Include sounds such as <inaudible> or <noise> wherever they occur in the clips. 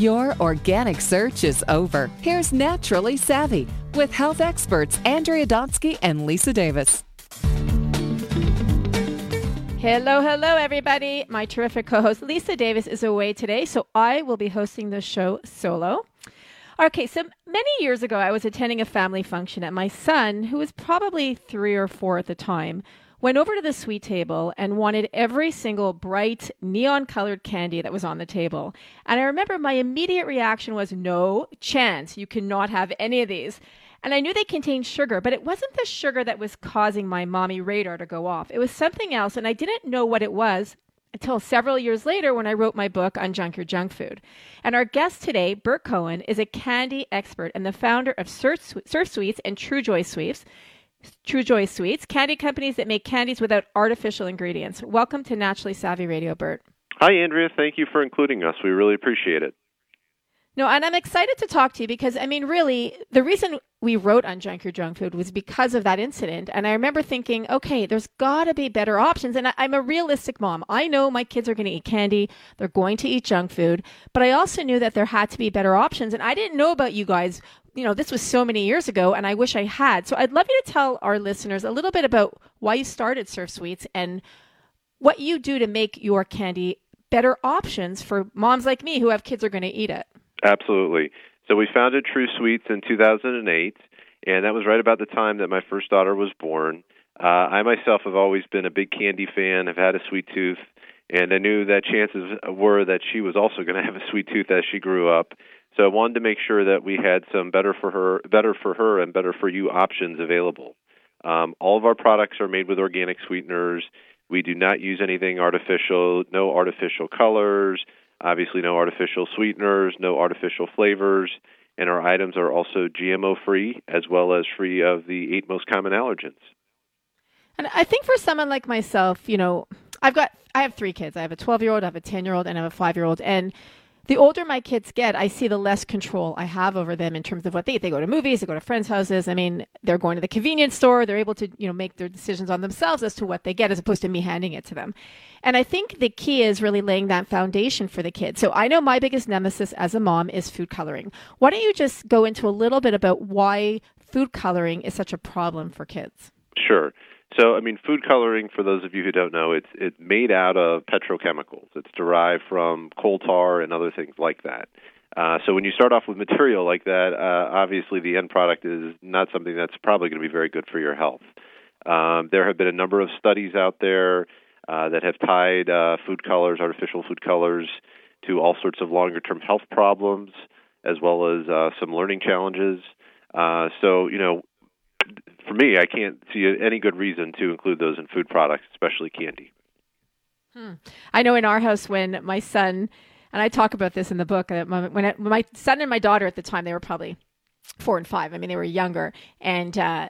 Your organic search is over. Here's Naturally Savvy with health experts Andrea Donsky and Lisa Davis. Hello, hello, everybody. My terrific co host Lisa Davis is away today, so I will be hosting the show solo. Okay, so many years ago, I was attending a family function, and my son, who was probably three or four at the time, went over to the sweet table and wanted every single bright neon colored candy that was on the table. And I remember my immediate reaction was, No chance, you cannot have any of these. And I knew they contained sugar, but it wasn't the sugar that was causing my mommy radar to go off. It was something else, and I didn't know what it was until several years later when I wrote my book unjunk your junk food. And our guest today, Burt Cohen, is a candy expert and the founder of Surf, Surf Sweets and TruJoy Sweets. TruJoy Sweets, candy companies that make candies without artificial ingredients. Welcome to Naturally Savvy Radio, Burt. Hi, Andrea. Thank you for including us. We really appreciate it. No, and I'm excited to talk to you because I mean, really, the reason we wrote unjunk your junk food was because of that incident. And I remember thinking, okay, there's got to be better options. And I, I'm a realistic mom. I know my kids are going to eat candy, they're going to eat junk food, but I also knew that there had to be better options. And I didn't know about you guys. You know, this was so many years ago, and I wish I had. So I'd love you to tell our listeners a little bit about why you started Surf Sweets and what you do to make your candy better options for moms like me who have kids who are going to eat it. Absolutely. So we founded Tru Sweets in 2008, and that was right about the time that my first daughter was born. Uh, I myself have always been a big candy fan, have had a sweet tooth, and I knew that chances were that she was also going to have a sweet tooth as she grew up. So I wanted to make sure that we had some better for her, better for her, and better for you options available. Um, all of our products are made with organic sweeteners. We do not use anything artificial, no artificial colors, Obviously, no artificial sweeteners, no artificial flavors, and our items are also GMO free as well as free of the eight most common allergens. And I think for someone like myself, you know, I've got I have three kids. I have a 12-year-old, I have a 10-year-old, and I have a 5-year-old. And the older my kids get, I see the less control I have over them in terms of what they eat. They go to movies, they go to friends' houses. I mean, they're going to the convenience store. They're able to, you know, make their decisions on themselves as to what they get, as opposed to me handing it to them. And I think the key is really laying that foundation for the kids. So I know my biggest nemesis as a mom is food coloring. Why don't you just go into a little bit about why food coloring is such a problem for kids? Sure. So, I mean, food coloring, for those of you who don't know, it's it's made out of petrochemicals. It's derived from coal tar and other things like that. Uh, so, when you start off with material like that, uh, obviously the end product is not something that's probably going to be very good for your health. Um, there have been a number of studies out there uh, that have tied uh, food colors, artificial food colors, to all sorts of longer term health problems, as well as uh, some learning challenges. Uh, so, you know, for me, I can't see any good reason to include those in food products, especially candy. Hmm. I know in our house when my son and I talk about this in the book when when my son and my daughter at the time they were probably four and five. I mean they were younger, and uh,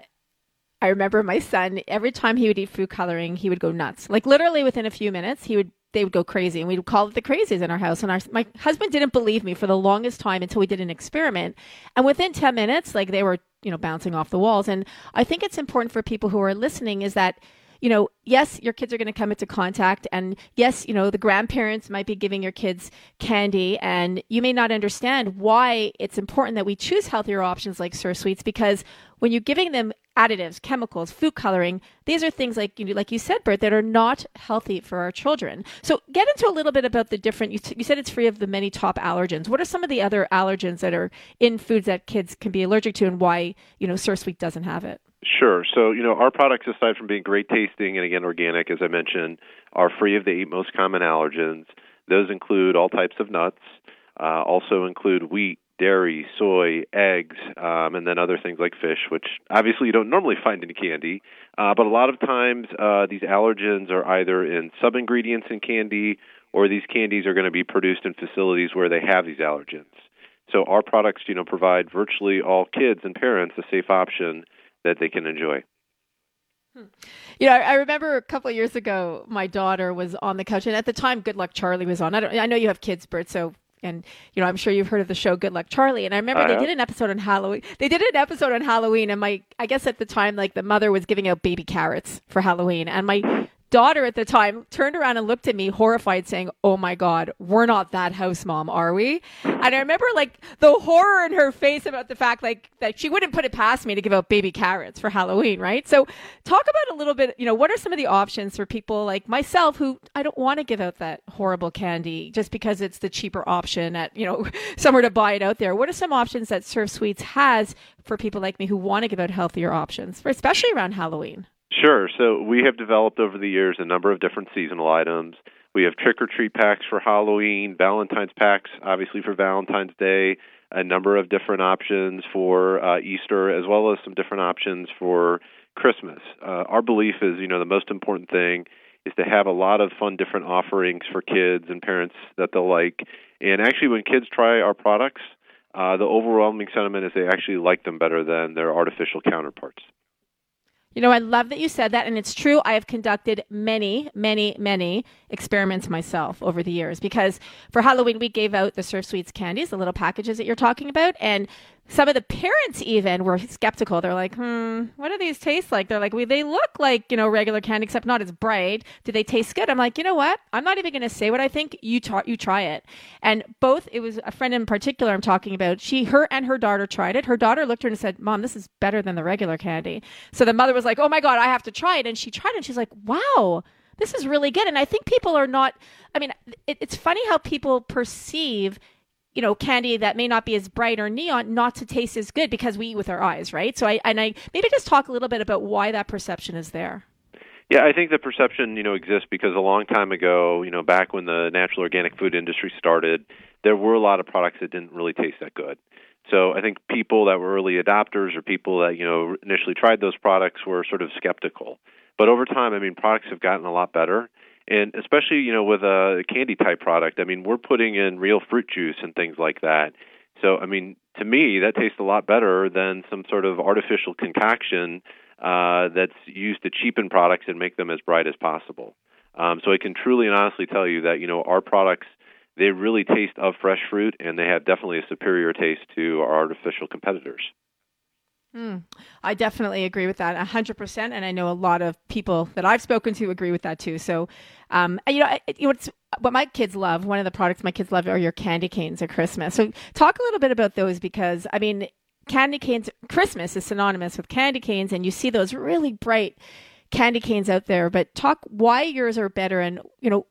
I remember my son every time he would eat food coloring, he would go nuts. Like literally within a few minutes, he would they would go crazy and we would call it the crazies in our house. And our my husband didn't believe me for the longest time until we did an experiment. And within 10 minutes like they were you know bouncing off the walls. And i think it's important for people who are listening is that you know, yes, your kids are going to come into contact, and yes, you know, the grandparents might be giving your kids candy, and you may not understand why it's important that we choose healthier options like Surf Sweets because when you're giving them additives, chemicals, food coloring, these are things like you know, like you said, Burt, that are not healthy for our children. So get into a little bit about the different. You, t- you said it's free of the many top allergens. What are some of the other allergens that are in foods that kids can be allergic to, and why you know Surf Sweet doesn't have it? Sure. So, you know, our products, aside from being great tasting and again organic, as I mentioned, are free of the eight most common allergens. Those include all types of nuts, uh, also include wheat, dairy, soy, eggs, um, and then other things like fish, which obviously you don't normally find in candy. Uh, but a lot of times, uh, these allergens are either in sub ingredients in candy, or these candies are going to be produced in facilities where they have these allergens. So our products, you know, provide virtually all kids and parents a safe option that they can enjoy. Hmm. You know, I remember a couple years ago, my daughter was on the couch, and at the time, Good Luck Charlie was on. I, I know you have kids, Burt, so and you know i'm sure you've heard of the show good luck charlie and i remember they did an episode on halloween they did an episode on halloween and my i guess at the time like the mother was giving out baby carrots for halloween and my daughter at the time turned around and looked at me horrified saying, "Oh my god, we're not that house mom, are we?" And I remember like the horror in her face about the fact like that she wouldn't put it past me to give out baby carrots for Halloween, right? So talk about a little bit, you know, what are some of the options for people like myself who I don't want to give out that horrible candy just because it's the cheaper option at, you know, <laughs> somewhere to buy it out there. What are some options that Surf Sweets has for people like me who want to give out healthier options, especially around Halloween? Sure. So we have developed over the years a number of different seasonal items. We have trick or treat packs for Halloween, Valentine's packs, obviously for Valentine's Day, a number of different options for uh, Easter, as well as some different options for Christmas. Uh, our belief is, you know, the most important thing is to have a lot of fun different offerings for kids and parents that they'll like. And actually, when kids try our products, uh, the overwhelming sentiment is they actually like them better than their artificial counterparts. You know, I love that you said that. And it's true. I have conducted many, many, many experiments myself over the years because for Halloween, we gave out the Surf Sweets candies, the little packages that you're talking about. And some of the parents even were skeptical. They're like, hmm, what do these taste like? They're like, well, they look like, you know, regular candy, except not as bright. Do they taste good? I'm like, you know what? I'm not even going to say what I think. You, ta- you try it. And both, it was a friend in particular I'm talking about. She, her and her daughter tried it. Her daughter looked at her and said, mom, this is better than the regular candy. So the mother was like, oh my God, I have to try it. And she tried it and she's like, wow this is really good. And I think people are not, I mean, it, it's funny how people perceive you know candy that may not be as bright or neon not to taste as good because we eat with our eyes right? So i and i maybe just talk a little bit about why that perception is there. Yeah i think the perception you know exists because a long time ago you know back when the natural organic food industry started there were a lot of products that didn't really taste that good. So i think people that were early adopters or people that you know initially tried those products were sort of skeptical. But over time i mean products have gotten a lot better and especially you know with a candy type product i mean we're putting in real fruit juice and things like that so i mean to me that tastes a lot better than some sort of artificial concoction uh, that's used to cheapen products and make them as bright as possible um, so i can truly and honestly tell you that you know our products they really taste of fresh fruit and they have definitely a superior taste to our artificial competitors Mm, I definitely agree with that 100%. And I know a lot of people that I've spoken to agree with that too. So, um, you know, you know what my kids love, one of the products my kids love are your candy canes at Christmas. So, talk a little bit about those because, I mean, candy canes, Christmas is synonymous with candy canes, and you see those really bright candy canes out there. But talk why yours are better and, you know,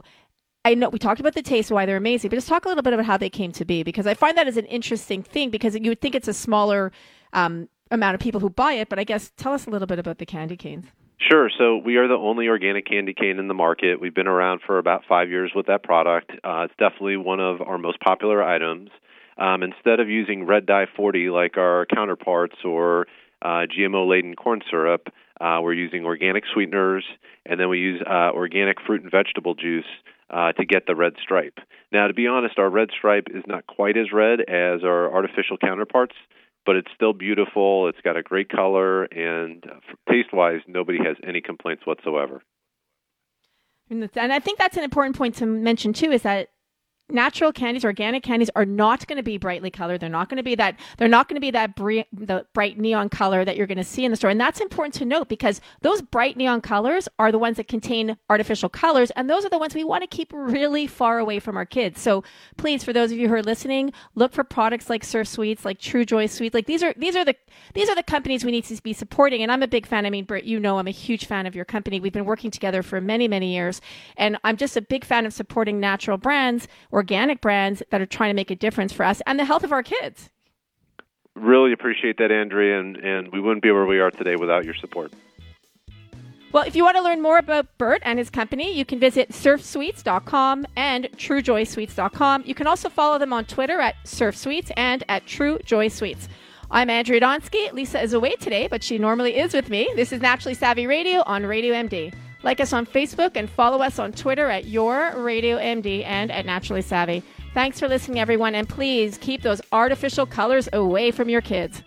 I know we talked about the taste, why they're amazing, but just talk a little bit about how they came to be because I find that is an interesting thing because you would think it's a smaller um, amount of people who buy it, but I guess tell us a little bit about the candy canes. Sure. So we are the only organic candy cane in the market. We've been around for about five years with that product. Uh, it's definitely one of our most popular items. Um, instead of using red dye 40 like our counterparts or uh, GMO laden corn syrup, uh, we're using organic sweeteners, and then we use uh, organic fruit and vegetable juice uh, to get the red stripe. Now, to be honest, our red stripe is not quite as red as our artificial counterparts, but it's still beautiful. It's got a great color, and uh, taste wise, nobody has any complaints whatsoever. And I think that's an important point to mention too is that natural candies, organic candies are not going to be brightly colored. They're not going to be that. They're not going to be that bre- the bright neon color that you're going to see in the store. And that's important to note because those bright neon colors are the ones that contain artificial colors, and those are the ones we want to keep really far away from our kids. So please, for those of you who are listening, look for products like Surf Sweets, like TruJoy Sweets. Like these are these are the these are the companies we need to be supporting. And I'm a big fan. I mean, Burt, you know, I'm a huge fan of your company. We've been working together for many many years, and I'm just a big fan of supporting natural brands. Organic brands that are trying to make a difference for us and the health of our kids. Really appreciate that, Andrea, and, and we wouldn't be where we are today without your support. Well, if you want to learn more about Burt and his company, you can visit surfsweets.com and trujoysweets.com. You can also follow them on Twitter at surfsweets and at trujoysweets. I'm Andrea Donsky. Lisa is away today, but she normally is with me. This is Naturally Savvy Radio on Radio MD. Like us on Facebook and follow us on Twitter at Your Radio MD and at Naturally Savvy. Thanks for listening, everyone, and please keep those artificial colors away from your kids.